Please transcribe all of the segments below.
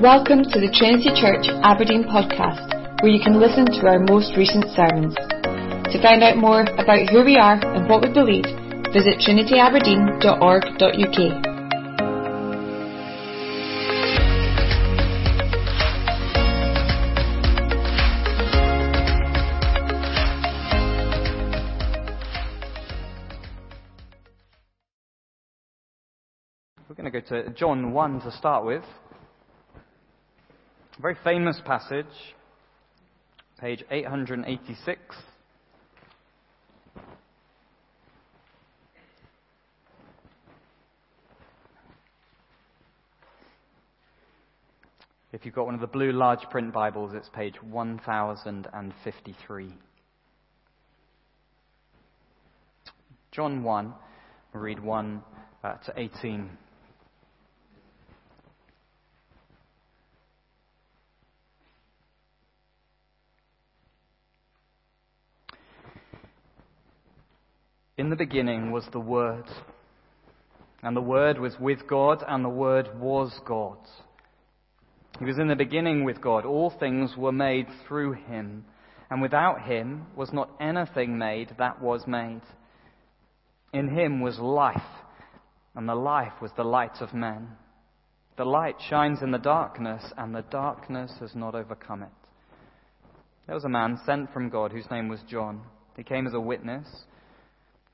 Welcome to the Trinity Church Aberdeen podcast, where you can listen to our most recent sermons. To find out more about who we are and what we believe, visit trinityaberdeen.org.uk. We're going to go to John 1 to start with. A very famous passage, page 886. If you've got one of the blue large print Bibles, it's page 1053. John 1, we'll read 1 uh, to 18. In the beginning was the Word, and the Word was with God, and the Word was God. He was in the beginning with God. All things were made through him, and without him was not anything made that was made. In him was life, and the life was the light of men. The light shines in the darkness, and the darkness has not overcome it. There was a man sent from God whose name was John. He came as a witness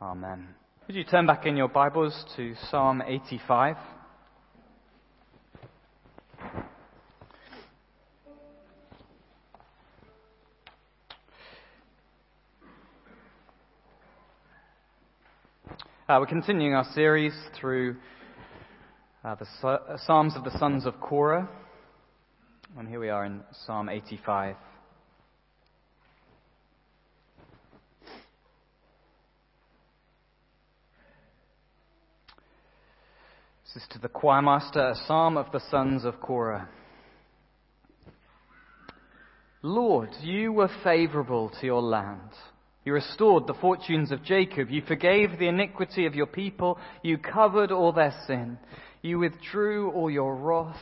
Amen. Would you turn back in your Bibles to Psalm 85? Uh, we're continuing our series through uh, the uh, Psalms of the sons of Korah. And here we are in Psalm 85. This is to the choirmaster, a psalm of the sons of Korah. Lord, you were favorable to your land. You restored the fortunes of Jacob. You forgave the iniquity of your people. You covered all their sin. You withdrew all your wrath.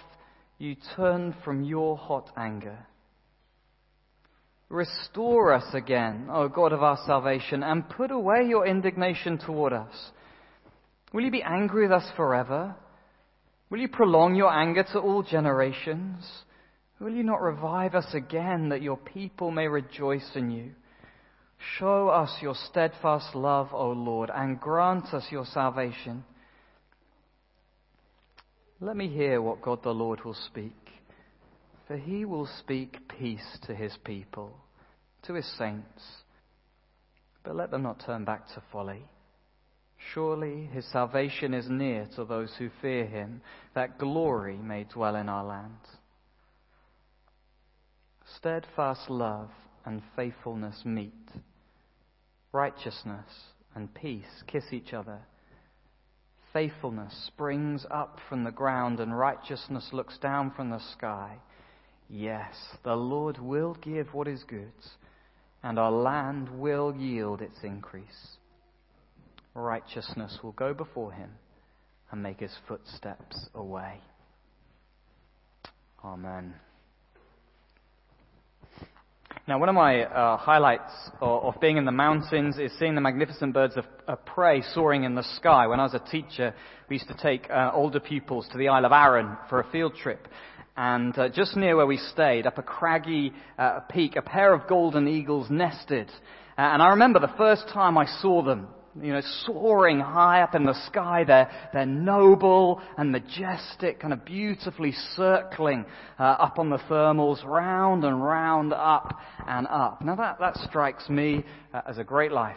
You turned from your hot anger. Restore us again, O God of our salvation, and put away your indignation toward us. Will you be angry with us forever? Will you prolong your anger to all generations? Will you not revive us again that your people may rejoice in you? Show us your steadfast love, O Lord, and grant us your salvation. Let me hear what God the Lord will speak, for he will speak peace to his people, to his saints. But let them not turn back to folly. Surely his salvation is near to those who fear him, that glory may dwell in our land. Steadfast love and faithfulness meet. Righteousness and peace kiss each other. Faithfulness springs up from the ground, and righteousness looks down from the sky. Yes, the Lord will give what is good, and our land will yield its increase. Righteousness will go before him and make his footsteps a way. Amen. Now, one of my uh, highlights of, of, being in the mountains is seeing the magnificent birds of, of, prey soaring in the sky. When I was a teacher, we used to take uh, older pupils to the Isle of Arran for a field trip. And uh, just near where we stayed, up a craggy uh, peak, a pair of golden eagles nested. Uh, and I remember the first time I saw them you know, soaring high up in the sky. They're, they're noble and majestic, kind of beautifully circling uh, up on the thermals, round and round, up and up. Now that, that strikes me uh, as a great life.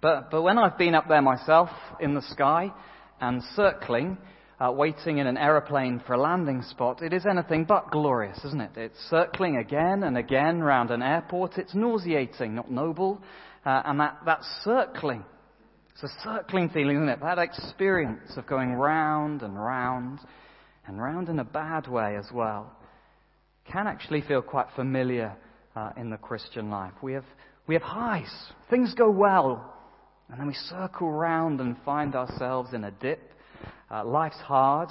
But, but when I've been up there myself in the sky and circling, uh, waiting in an aeroplane for a landing spot, it is anything but glorious, isn't it? It's circling again and again round an airport. It's nauseating, not noble. Uh, and that, that circling, it's a circling feeling, isn't it? That experience of going round and round and round in a bad way as well can actually feel quite familiar uh, in the Christian life. We have, we have highs, things go well, and then we circle round and find ourselves in a dip. Uh, life's hard.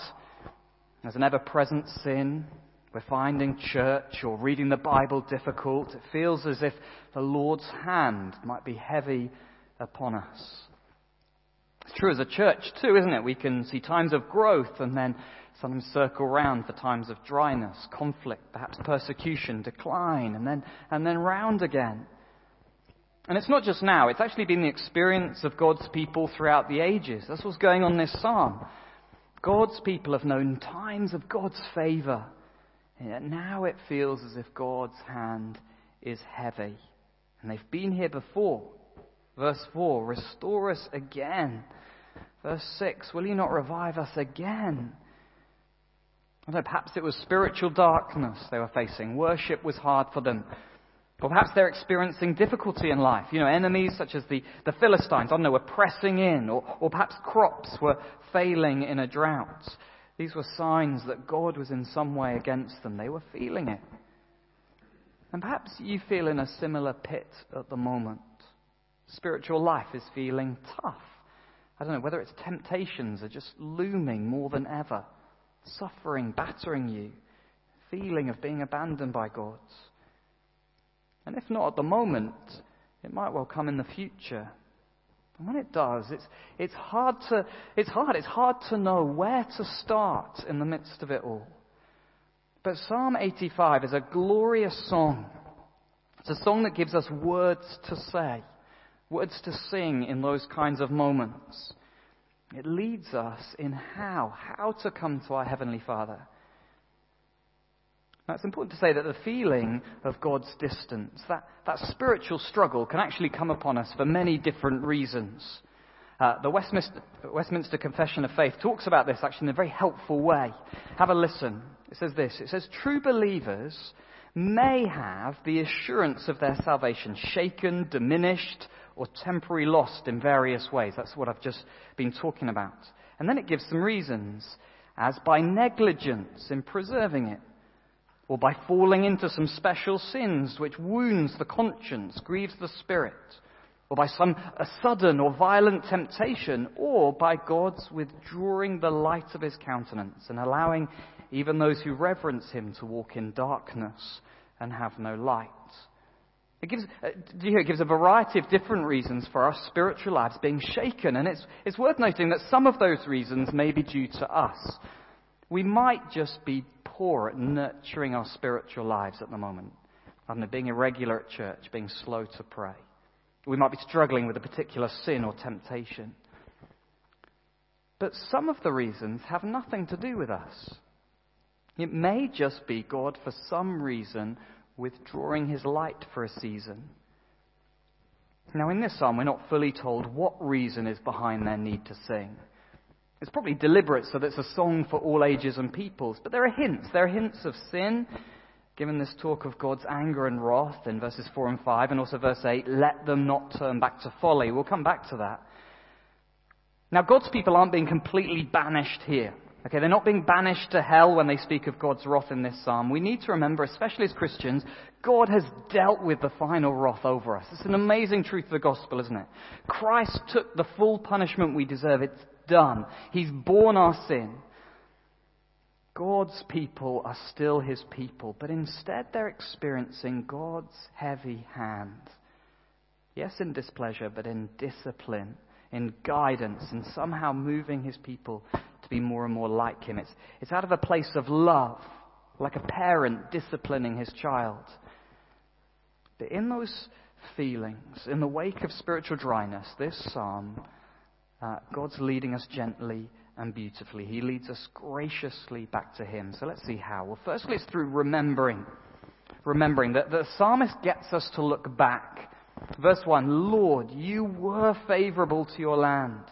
There's an ever present sin. We're finding church or reading the Bible difficult. It feels as if the Lord's hand might be heavy upon us. It's true as a church too, isn't it? We can see times of growth and then sometimes circle round for times of dryness, conflict, perhaps persecution, decline, and then, and then round again. And it's not just now, it's actually been the experience of God's people throughout the ages. That's what's going on in this psalm. God's people have known times of God's favour Yet now it feels as if God's hand is heavy. And they've been here before. Verse 4, restore us again. Verse 6, will you not revive us again? I don't know, perhaps it was spiritual darkness they were facing. Worship was hard for them. Or perhaps they're experiencing difficulty in life. You know, enemies such as the, the Philistines, I don't know, were pressing in. Or, or perhaps crops were failing in a drought. These were signs that God was in some way against them. They were feeling it. And perhaps you feel in a similar pit at the moment. Spiritual life is feeling tough. I don't know whether it's temptations are just looming more than ever, suffering, battering you, feeling of being abandoned by God. And if not at the moment, it might well come in the future. And when it does, it's, it's, hard to, it's hard. It's hard to know where to start in the midst of it all. But Psalm 85 is a glorious song. It's a song that gives us words to say, words to sing in those kinds of moments. It leads us in how, how to come to our Heavenly Father. Now, it's important to say that the feeling of God's distance, that, that spiritual struggle, can actually come upon us for many different reasons. Uh, the Westminster, Westminster Confession of Faith talks about this actually in a very helpful way. Have a listen. It says this It says, True believers may have the assurance of their salvation shaken, diminished, or temporarily lost in various ways. That's what I've just been talking about. And then it gives some reasons, as by negligence in preserving it or by falling into some special sins which wounds the conscience, grieves the spirit, or by some a sudden or violent temptation, or by God's withdrawing the light of his countenance and allowing even those who reverence him to walk in darkness and have no light. It gives, uh, it gives a variety of different reasons for our spiritual lives being shaken, and it's, it's worth noting that some of those reasons may be due to us. We might just be poor at nurturing our spiritual lives at the moment. I don't being irregular at church, being slow to pray. We might be struggling with a particular sin or temptation. But some of the reasons have nothing to do with us. It may just be God, for some reason, withdrawing his light for a season. Now, in this psalm, we're not fully told what reason is behind their need to sing. It's probably deliberate so that it's a song for all ages and peoples. But there are hints. There are hints of sin, given this talk of God's anger and wrath in verses 4 and 5, and also verse 8, let them not turn back to folly. We'll come back to that. Now, God's people aren't being completely banished here. Okay, they're not being banished to hell when they speak of God's wrath in this psalm. We need to remember, especially as Christians, God has dealt with the final wrath over us. It's an amazing truth of the gospel, isn't it? Christ took the full punishment we deserve. It's done. He's borne our sin. God's people are still his people, but instead they're experiencing God's heavy hand. Yes, in displeasure, but in discipline, in guidance, and somehow moving his people to be more and more like him. It's, it's out of a place of love, like a parent disciplining his child. In those feelings, in the wake of spiritual dryness, this psalm, uh, God's leading us gently and beautifully. He leads us graciously back to Him. So let's see how. Well, firstly, it's through remembering. Remembering that the psalmist gets us to look back. Verse 1 Lord, you were favorable to your land.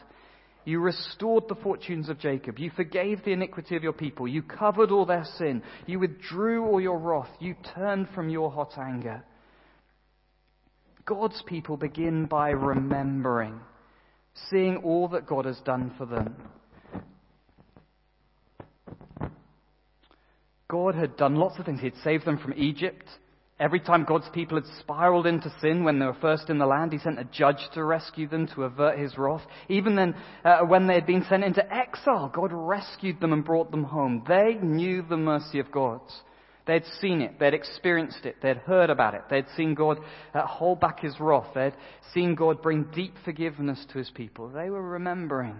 You restored the fortunes of Jacob. You forgave the iniquity of your people. You covered all their sin. You withdrew all your wrath. You turned from your hot anger. God's people begin by remembering, seeing all that God has done for them. God had done lots of things. He'd saved them from Egypt. Every time God's people had spiraled into sin when they were first in the land, He sent a judge to rescue them to avert His wrath. Even then, uh, when they had been sent into exile, God rescued them and brought them home. They knew the mercy of God. They'd seen it. They'd experienced it. They'd heard about it. They'd seen God uh, hold back His wrath. They'd seen God bring deep forgiveness to His people. They were remembering.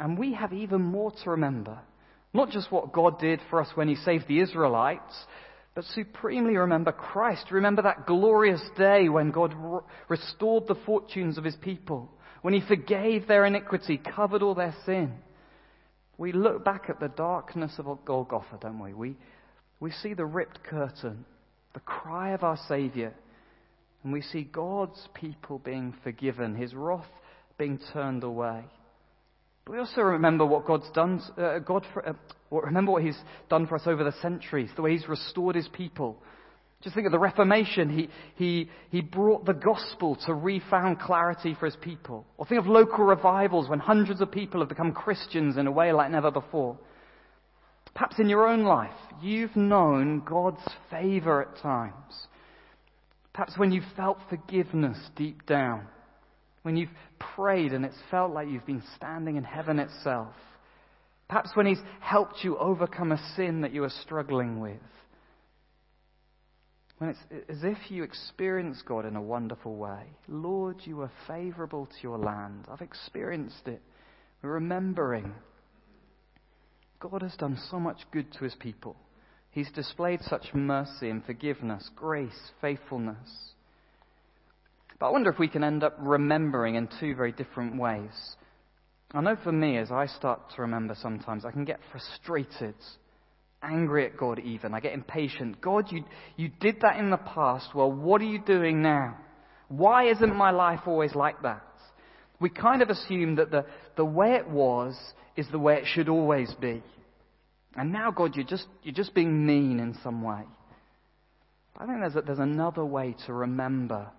And we have even more to remember. Not just what God did for us when He saved the Israelites, but supremely remember Christ. Remember that glorious day when God restored the fortunes of His people, when He forgave their iniquity, covered all their sin. We look back at the darkness of Golgotha, don't we? We, we see the ripped curtain, the cry of our Saviour, and we see God's people being forgiven, His wrath being turned away. But we also remember what God's done, uh, God for, uh, remember what He's done for us over the centuries, the way He's restored His people. Just think of the Reformation. He, he, he brought the gospel to refound clarity for His people. Or think of local revivals when hundreds of people have become Christians in a way like never before. Perhaps in your own life, you've known God's favor at times. Perhaps when you've felt forgiveness deep down when you've prayed and it's felt like you've been standing in heaven itself. Perhaps when He's helped you overcome a sin that you are struggling with. When it's as if you experience God in a wonderful way. Lord, you are favorable to your land. I've experienced it. Remembering God has done so much good to His people. He's displayed such mercy and forgiveness, grace, faithfulness. But I wonder if we can end up remembering in two very different ways. I know for me, as I start to remember sometimes, I can get frustrated, angry at God even. I get impatient. God, you, you did that in the past. Well, what are you doing now? Why isn't my life always like that? We kind of assume that the, the way it was is the way it should always be. And now, God, you're just, you're just being mean in some way. But I think there's, a, there's another way to remember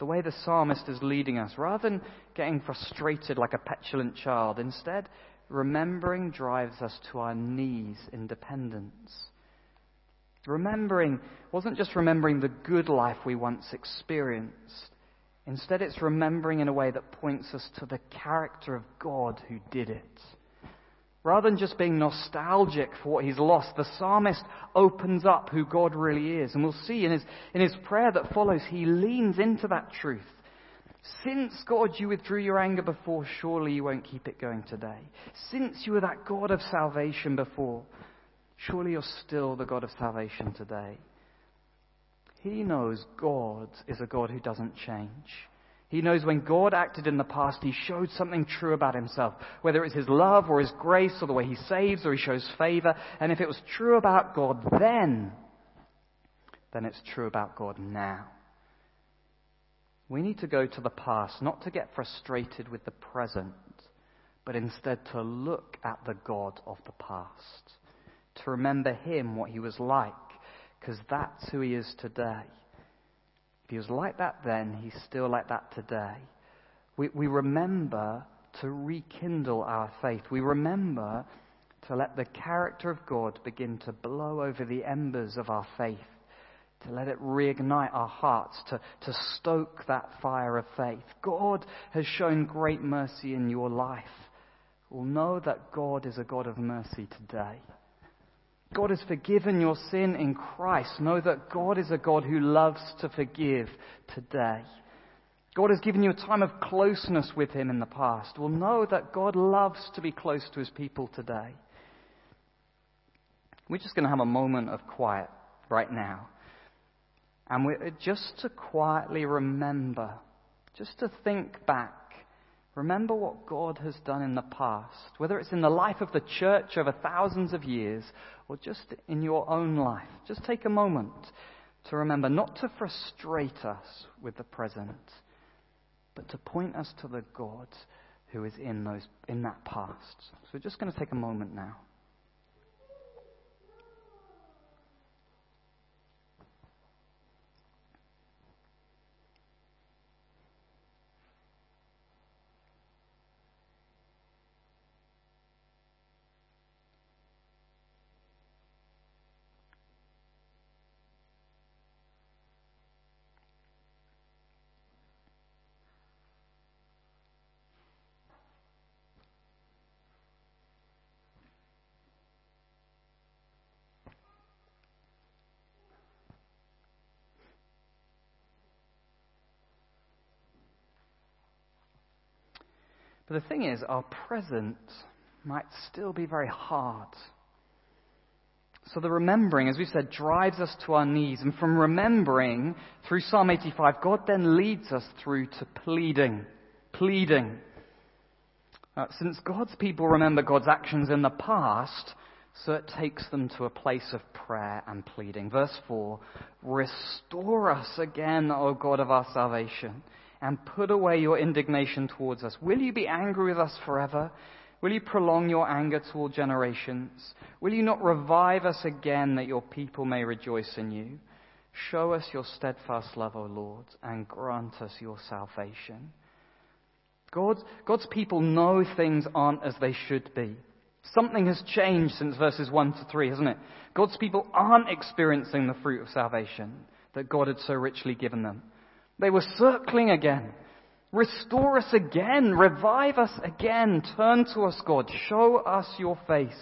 the way the psalmist is leading us, rather than getting frustrated like a petulant child, instead, remembering drives us to our knees in dependence. Remembering wasn't just remembering the good life we once experienced. Instead, it's remembering in a way that points us to the character of God who did it. Rather than just being nostalgic for what he's lost, the psalmist opens up who God really is. And we'll see in his, in his prayer that follows, he leans into that truth. Since, God, you withdrew your anger before, surely you won't keep it going today. Since you were that God of salvation before, surely you're still the God of salvation today. He knows God is a God who doesn't change. He knows when God acted in the past, he showed something true about himself, whether it's his love or his grace or the way he saves or he shows favor. And if it was true about God then, then it's true about God now. We need to go to the past, not to get frustrated with the present, but instead to look at the God of the past, to remember him, what he was like, because that's who he is today. If he was like that then, he's still like that today. We, we remember to rekindle our faith. We remember to let the character of God begin to blow over the embers of our faith, to let it reignite our hearts, to, to stoke that fire of faith. God has shown great mercy in your life. Well, know that God is a God of mercy today. God has forgiven your sin in Christ. Know that God is a God who loves to forgive today. God has given you a time of closeness with Him in the past. Well, know that God loves to be close to His people today. We're just going to have a moment of quiet right now. And we're just to quietly remember, just to think back Remember what God has done in the past, whether it's in the life of the church over thousands of years or just in your own life. Just take a moment to remember not to frustrate us with the present, but to point us to the God who is in, those, in that past. So we're just going to take a moment now. But the thing is, our present might still be very hard. So the remembering, as we've said, drives us to our knees. And from remembering through Psalm 85, God then leads us through to pleading. Pleading. Uh, since God's people remember God's actions in the past, so it takes them to a place of prayer and pleading. Verse 4 Restore us again, O God of our salvation and put away your indignation towards us. Will you be angry with us forever? Will you prolong your anger to all generations? Will you not revive us again that your people may rejoice in you? Show us your steadfast love, O Lord, and grant us your salvation. God's, God's people know things aren't as they should be. Something has changed since verses 1 to 3, hasn't it? God's people aren't experiencing the fruit of salvation that God had so richly given them. They were circling again. Restore us again. Revive us again. Turn to us, God. Show us your face.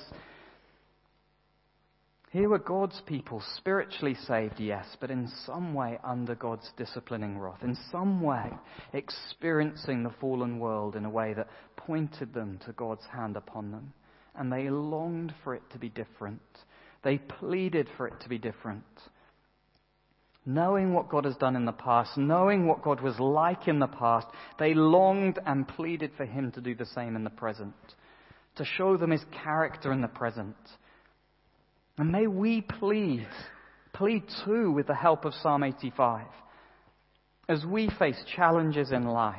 Here were God's people, spiritually saved, yes, but in some way under God's disciplining wrath, in some way experiencing the fallen world in a way that pointed them to God's hand upon them. And they longed for it to be different. They pleaded for it to be different knowing what God has done in the past, knowing what God was like in the past, they longed and pleaded for Him to do the same in the present, to show them His character in the present. And may we plead, plead too with the help of Psalm 85. As we face challenges in life,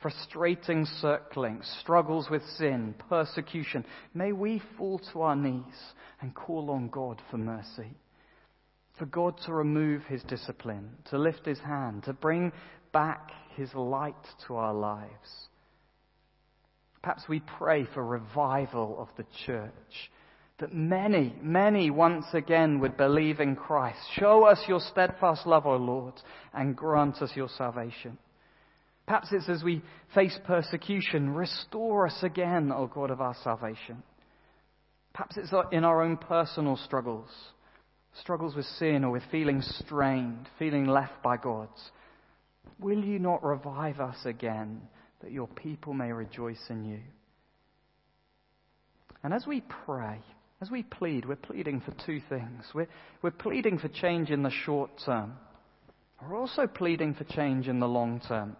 frustrating circling, struggles with sin, persecution, may we fall to our knees and call on God for mercy for God to remove his discipline, to lift his hand, to bring back his light to our lives. Perhaps we pray for revival of the church, that many, many once again would believe in Christ. Show us your steadfast love, O Lord, and grant us your salvation. Perhaps it's as we face persecution, restore us again, O God of our salvation. Perhaps it's in our own personal struggles struggles with sin or with feeling strained, feeling left by God, will you not revive us again that your people may rejoice in you? And as we pray, as we plead, we're pleading for two things. We're, we're pleading for change in the short term. We're also pleading for change in the long term.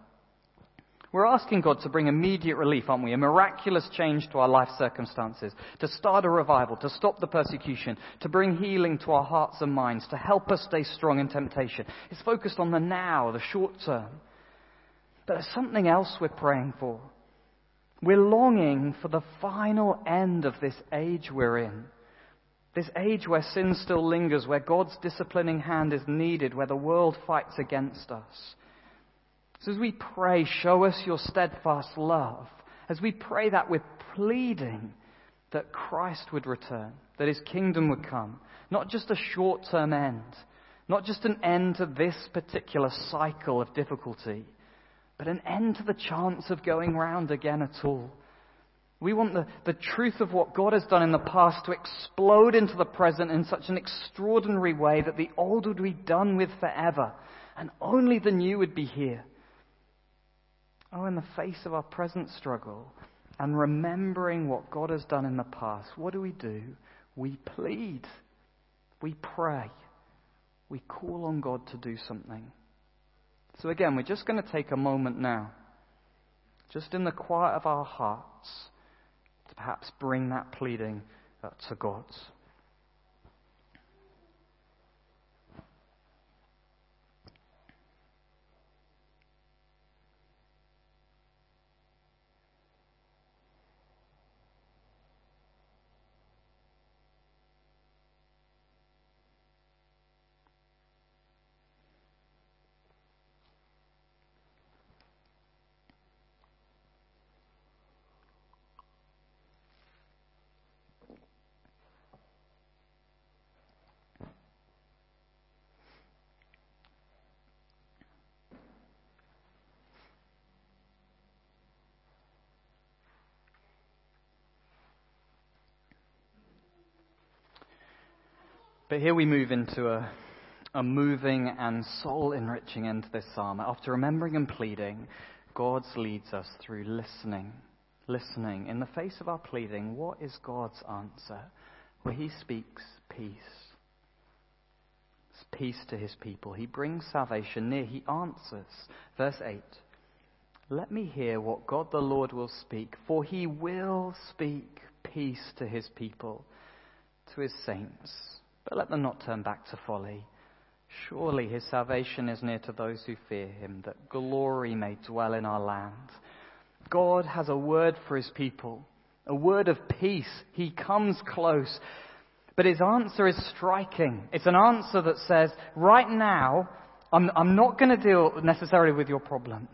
We're asking God to bring immediate relief, aren't we? A miraculous change to our life circumstances, to start a revival, to stop the persecution, to bring healing to our hearts and minds, to help us stay strong in temptation. It's focused on the now, the short term. But there's something else we're praying for. We're longing for the final end of this age we're in. This age where sin still lingers, where God's disciplining hand is needed, where the world fights against us. So as we pray, show us your steadfast love As we pray that, we're pleading that Christ would return, that his kingdom would come. Not just a short term end, not just an end to this particular cycle of difficulty, but an end to the chance of going round again at all. We want the, the truth of what God has done in the past to explode into the present in such an extraordinary way that the old would be done with forever and only the new would be here. Oh, in the face of our present struggle and remembering what God has done in the past, what do we do? We plead. We pray. We call on God to do something. So, again, we're just going to take a moment now, just in the quiet of our hearts, to perhaps bring that pleading to God. Here we move into a, a moving and soul enriching end to this psalm. After remembering and pleading, God leads us through listening. Listening. In the face of our pleading, what is God's answer? Well, He speaks peace. It's peace to His people. He brings salvation near. He answers. Verse 8. Let me hear what God the Lord will speak, for He will speak peace to His people, to His saints but let them not turn back to folly. Surely his salvation is near to those who fear him, that glory may dwell in our land. God has a word for his people, a word of peace. He comes close. But his answer is striking. It's an answer that says, right now, I'm, I'm not going to deal necessarily with your problem.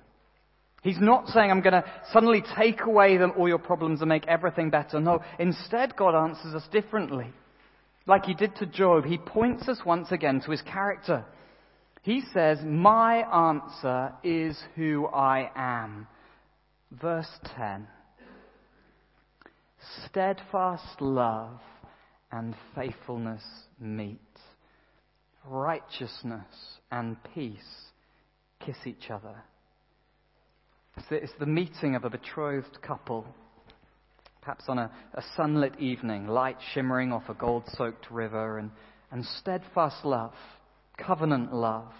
He's not saying, I'm going to suddenly take away them, all your problems and make everything better. No, instead, God answers us differently. Like he did to Job, he points us once again to his character. He says, My answer is who I am. Verse 10 Steadfast love and faithfulness meet, righteousness and peace kiss each other. It's the meeting of a betrothed couple perhaps on a, a sunlit evening, light shimmering off a gold soaked river, and, and steadfast love, covenant love,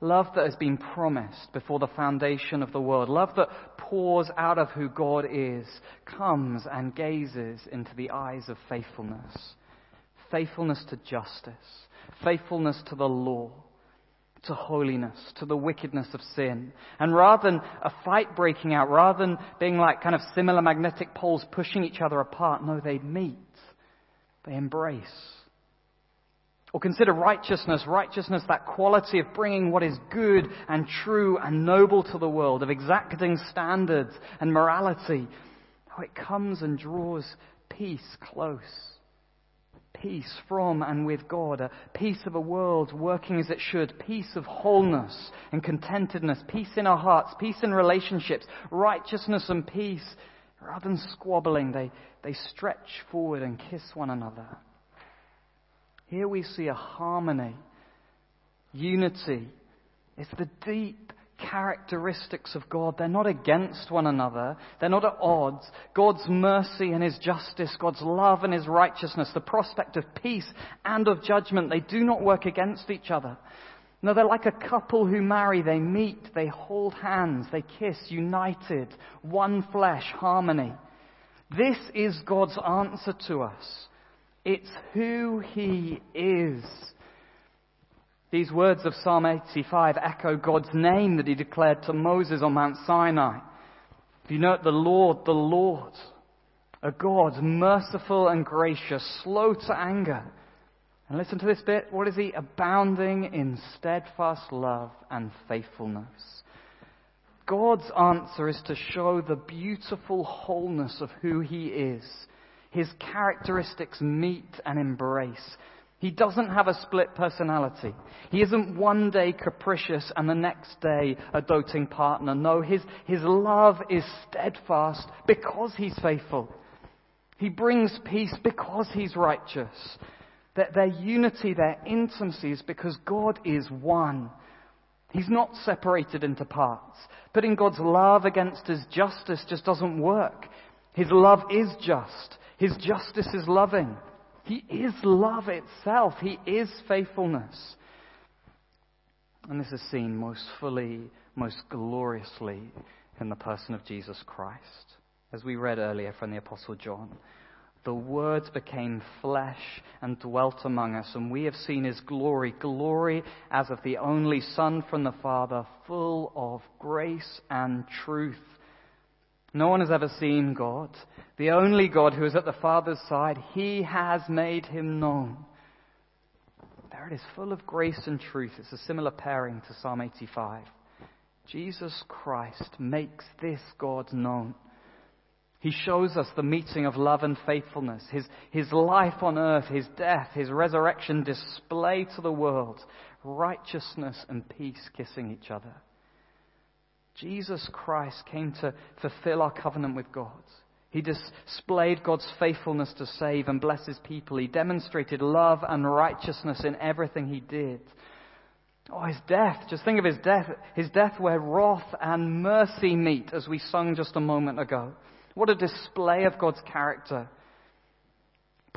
love that has been promised before the foundation of the world, love that pours out of who God is, comes and gazes into the eyes of faithfulness. Faithfulness to justice, faithfulness to the law, to holiness, to the wickedness of sin. And rather than a fight breaking out, rather than being like kind of similar magnetic poles pushing each other apart, no, they meet. They embrace. Or consider righteousness, righteousness, that quality of bringing what is good and true and noble to the world, of exacting standards and morality. How it comes and draws peace close peace from and with God, a peace of a world working as it should, peace of wholeness and contentedness, peace in our hearts, peace in relationships, righteousness and peace. Rather than squabbling, they, they stretch forward and kiss one another. Here we see a harmony, unity. It's the deep characteristics of God. They're not against one another. They're not at odds. God's mercy and His justice, God's love and His righteousness, the prospect of peace and of judgment, they do not work against each other. No, they're like a couple who marry. They meet, they hold hands, they kiss, united, one flesh, harmony. This is God's answer to us. It's who He is. These words of Psalm 85 echo God's name that he declared to Moses on Mount Sinai. If you note the Lord, the Lord, a God merciful and gracious, slow to anger. And listen to this bit. What is he? Abounding in steadfast love and faithfulness. God's answer is to show the beautiful wholeness of who He is. His characteristics meet and embrace. He doesn't have a split personality. He isn't one day capricious and the next day a doting partner. No, his, his love is steadfast because he's faithful. He brings peace because he's righteous. That their unity, their intimacy is because God is one. He's not separated into parts. Putting God's love against his justice just doesn't work. His love is just. His justice is loving. He is love itself. He is faithfulness. And this is seen most fully, most gloriously in the person of Jesus Christ. As we read earlier from the Apostle John, the Word became flesh and dwelt among us, and we have seen His glory, glory as of the only Son from the Father, full of grace and truth. No one has ever seen God. The only God who is at the Father's side, He has made Him known. There it is, full of grace and truth. It's a similar pairing to Psalm 85. Jesus Christ makes this God known. He shows us the meeting of love and faithfulness, his, his life on earth, his death, his resurrection display to the world, righteousness and peace kissing each other. Jesus Christ came to fulfill our covenant with God. He displayed God's faithfulness to save and bless his people. He demonstrated love and righteousness in everything he did. Oh, his death. Just think of his death. His death where wrath and mercy meet, as we sung just a moment ago. What a display of God's character.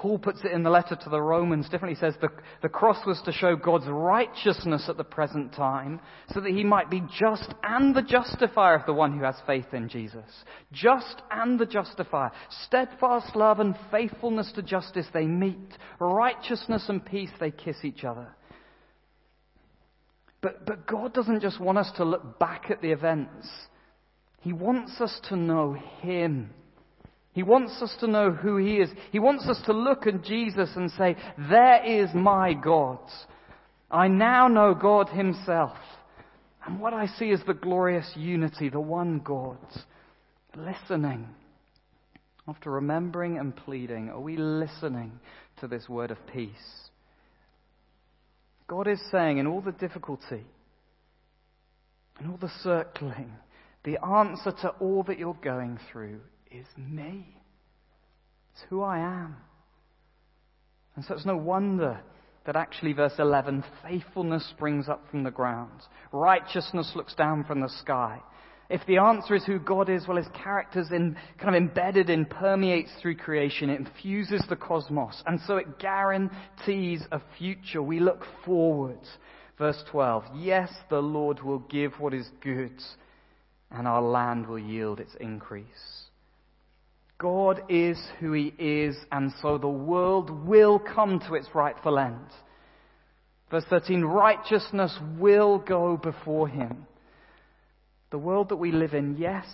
Paul puts it in the letter to the Romans differently. He says the, the cross was to show God's righteousness at the present time so that he might be just and the justifier of the one who has faith in Jesus. Just and the justifier. Steadfast love and faithfulness to justice, they meet. Righteousness and peace, they kiss each other. But, but God doesn't just want us to look back at the events. He wants us to know Him. He wants us to know who He is. He wants us to look at Jesus and say, There is my God. I now know God Himself. And what I see is the glorious unity, the one God. Listening. After remembering and pleading, are we listening to this word of peace? God is saying in all the difficulty, in all the circling, the answer to all that you're going through is me. It's who I am. And so it's no wonder that actually, verse 11, faithfulness springs up from the ground, righteousness looks down from the sky. If the answer is who God is, well, his character's in, kind of embedded in, permeates through creation. It infuses the cosmos. And so it guarantees a future. We look forward. Verse 12. Yes, the Lord will give what is good, and our land will yield its increase. God is who He is, and so the world will come to its rightful end. Verse 13, righteousness will go before Him. The world that we live in, yes,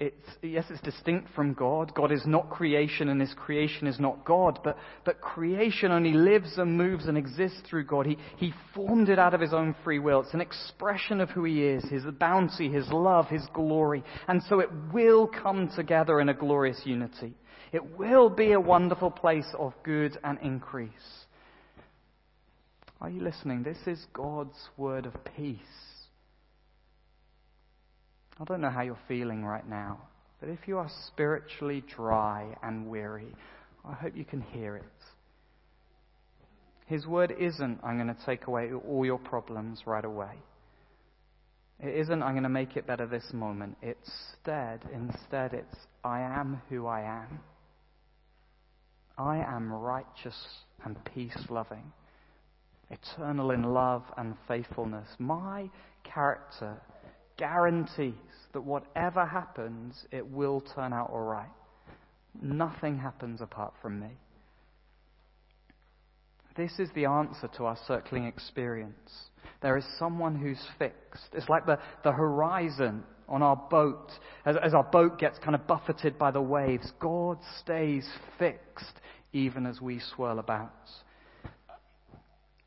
it's, yes, it's distinct from God. God is not creation and his creation is not God, but, but creation only lives and moves and exists through God. He, he formed it out of his own free will. It's an expression of who he is, his bounty, his love, his glory. And so it will come together in a glorious unity. It will be a wonderful place of good and increase. Are you listening? This is God's word of peace. I don't know how you're feeling right now, but if you are spiritually dry and weary, I hope you can hear it. His word isn't, I'm going to take away all your problems right away. It isn't, I'm going to make it better this moment. It's instead, instead, it's, I am who I am. I am righteous and peace loving, eternal in love and faithfulness. My character guarantees that whatever happens, it will turn out all right. Nothing happens apart from me. This is the answer to our circling experience. There is someone who's fixed. It's like the, the horizon on our boat. As, as our boat gets kind of buffeted by the waves, God stays fixed even as we swirl about.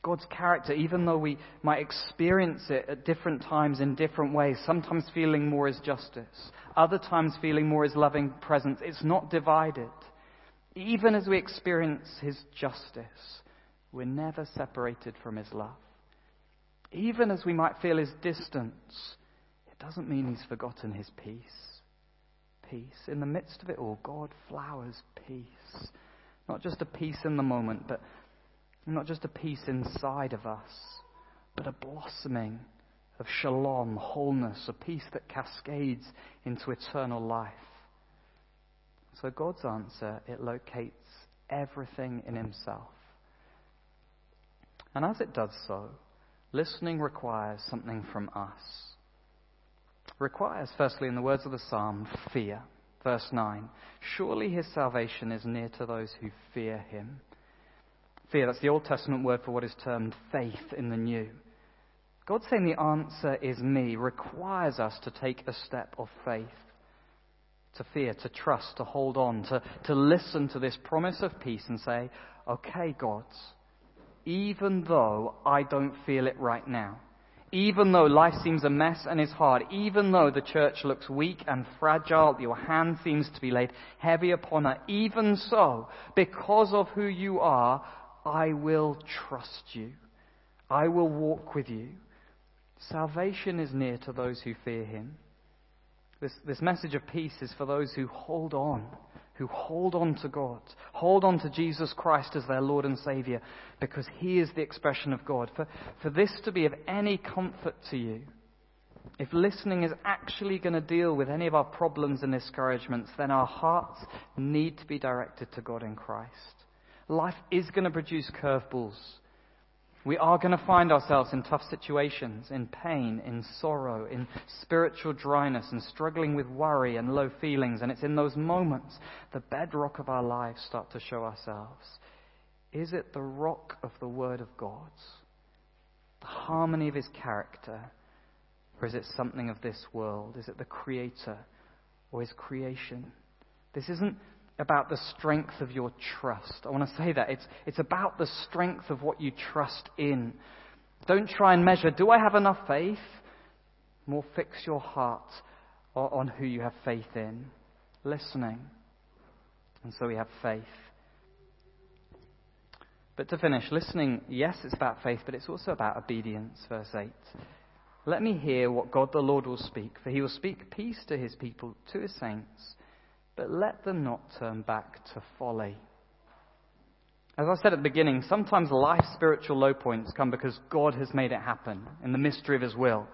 God's character, even though we might experience it at different times in different ways, sometimes feeling more as justice, other times feeling more as loving presence, it's not divided. Even as we experience His justice, we're never separated from His love. Even as we might feel His distance, it doesn't mean He's forgotten His peace. Peace. In the midst of it all, God flowers peace. Not just a peace in the moment, but not just a peace inside of us, but a blossoming of shalom, wholeness, a peace that cascades into eternal life. So God's answer, it locates everything in Himself. And as it does so, listening requires something from us. requires, firstly, in the words of the psalm, fear. Verse 9 Surely His salvation is near to those who fear Him. Fear, that's the Old Testament word for what is termed faith in the New. God saying the answer is me requires us to take a step of faith, to fear, to trust, to hold on, to, to listen to this promise of peace and say, okay, God, even though I don't feel it right now, even though life seems a mess and is hard, even though the church looks weak and fragile, your hand seems to be laid heavy upon her, even so, because of who you are, I will trust you. I will walk with you. Salvation is near to those who fear him. This, this message of peace is for those who hold on, who hold on to God, hold on to Jesus Christ as their Lord and Savior, because He is the expression of God. For, for this to be of any comfort to you, if listening is actually going to deal with any of our problems and discouragements, then our hearts need to be directed to God in Christ. Life is going to produce curveballs. We are going to find ourselves in tough situations, in pain, in sorrow, in spiritual dryness, and struggling with worry and low feelings. And it's in those moments the bedrock of our lives start to show ourselves. Is it the rock of the Word of God, the harmony of His character, or is it something of this world? Is it the Creator or His creation? This isn't about the strength of your trust. I want to say that. It's, it's about the strength of what you trust in. Don't try and measure, do I have enough faith? More fix your heart on who you have faith in. Listening. And so we have faith. But to finish, listening, yes, it's about faith, but it's also about obedience. Verse 8. Let me hear what God the Lord will speak, for he will speak peace to his people, to his saints but let them not turn back to folly. As I said at the beginning, sometimes life's spiritual low points come because God has made it happen in the mystery of His will.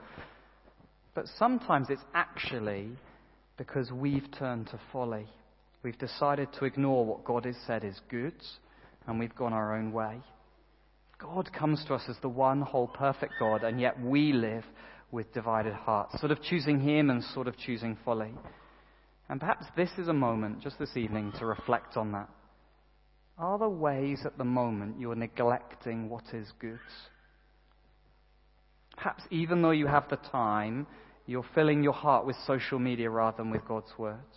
But sometimes it's actually because we've turned to folly. We've decided to ignore what God has said is good, and we've gone our own way. God comes to us as the one whole perfect God, and yet we live with divided hearts, sort of choosing Him and sort of choosing folly. And perhaps this is a moment, just this evening, to reflect on that. Are there ways at the moment you're neglecting what is good? Perhaps even though you have the time, you're filling your heart with social media rather than with God's words.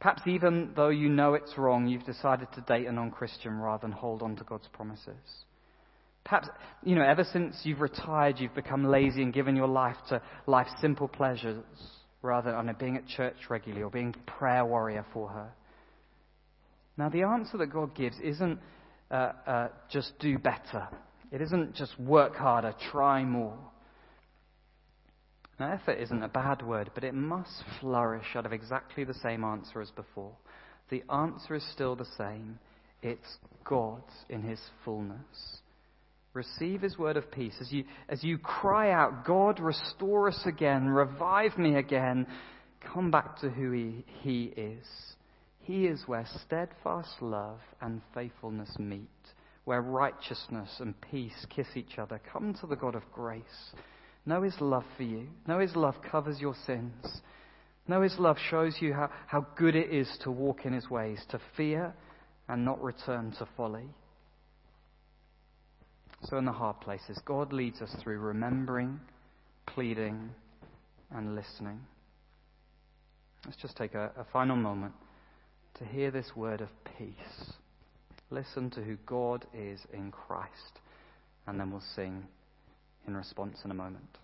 Perhaps even though you know it's wrong, you've decided to date a non Christian rather than hold on to God's promises. Perhaps, you know, ever since you've retired, you've become lazy and given your life to life's simple pleasures rather than being at church regularly or being prayer warrior for her. Now, the answer that God gives isn't uh, uh, just do better. It isn't just work harder, try more. Now, effort isn't a bad word, but it must flourish out of exactly the same answer as before. The answer is still the same. It's God in His fullness. Receive his word of peace. As you, as you cry out, God, restore us again, revive me again, come back to who he, he is. He is where steadfast love and faithfulness meet, where righteousness and peace kiss each other. Come to the God of grace. Know his love for you. Know his love covers your sins. Know his love shows you how, how good it is to walk in his ways, to fear and not return to folly. So, in the hard places, God leads us through remembering, pleading, and listening. Let's just take a, a final moment to hear this word of peace. Listen to who God is in Christ. and then we'll sing in response in a moment.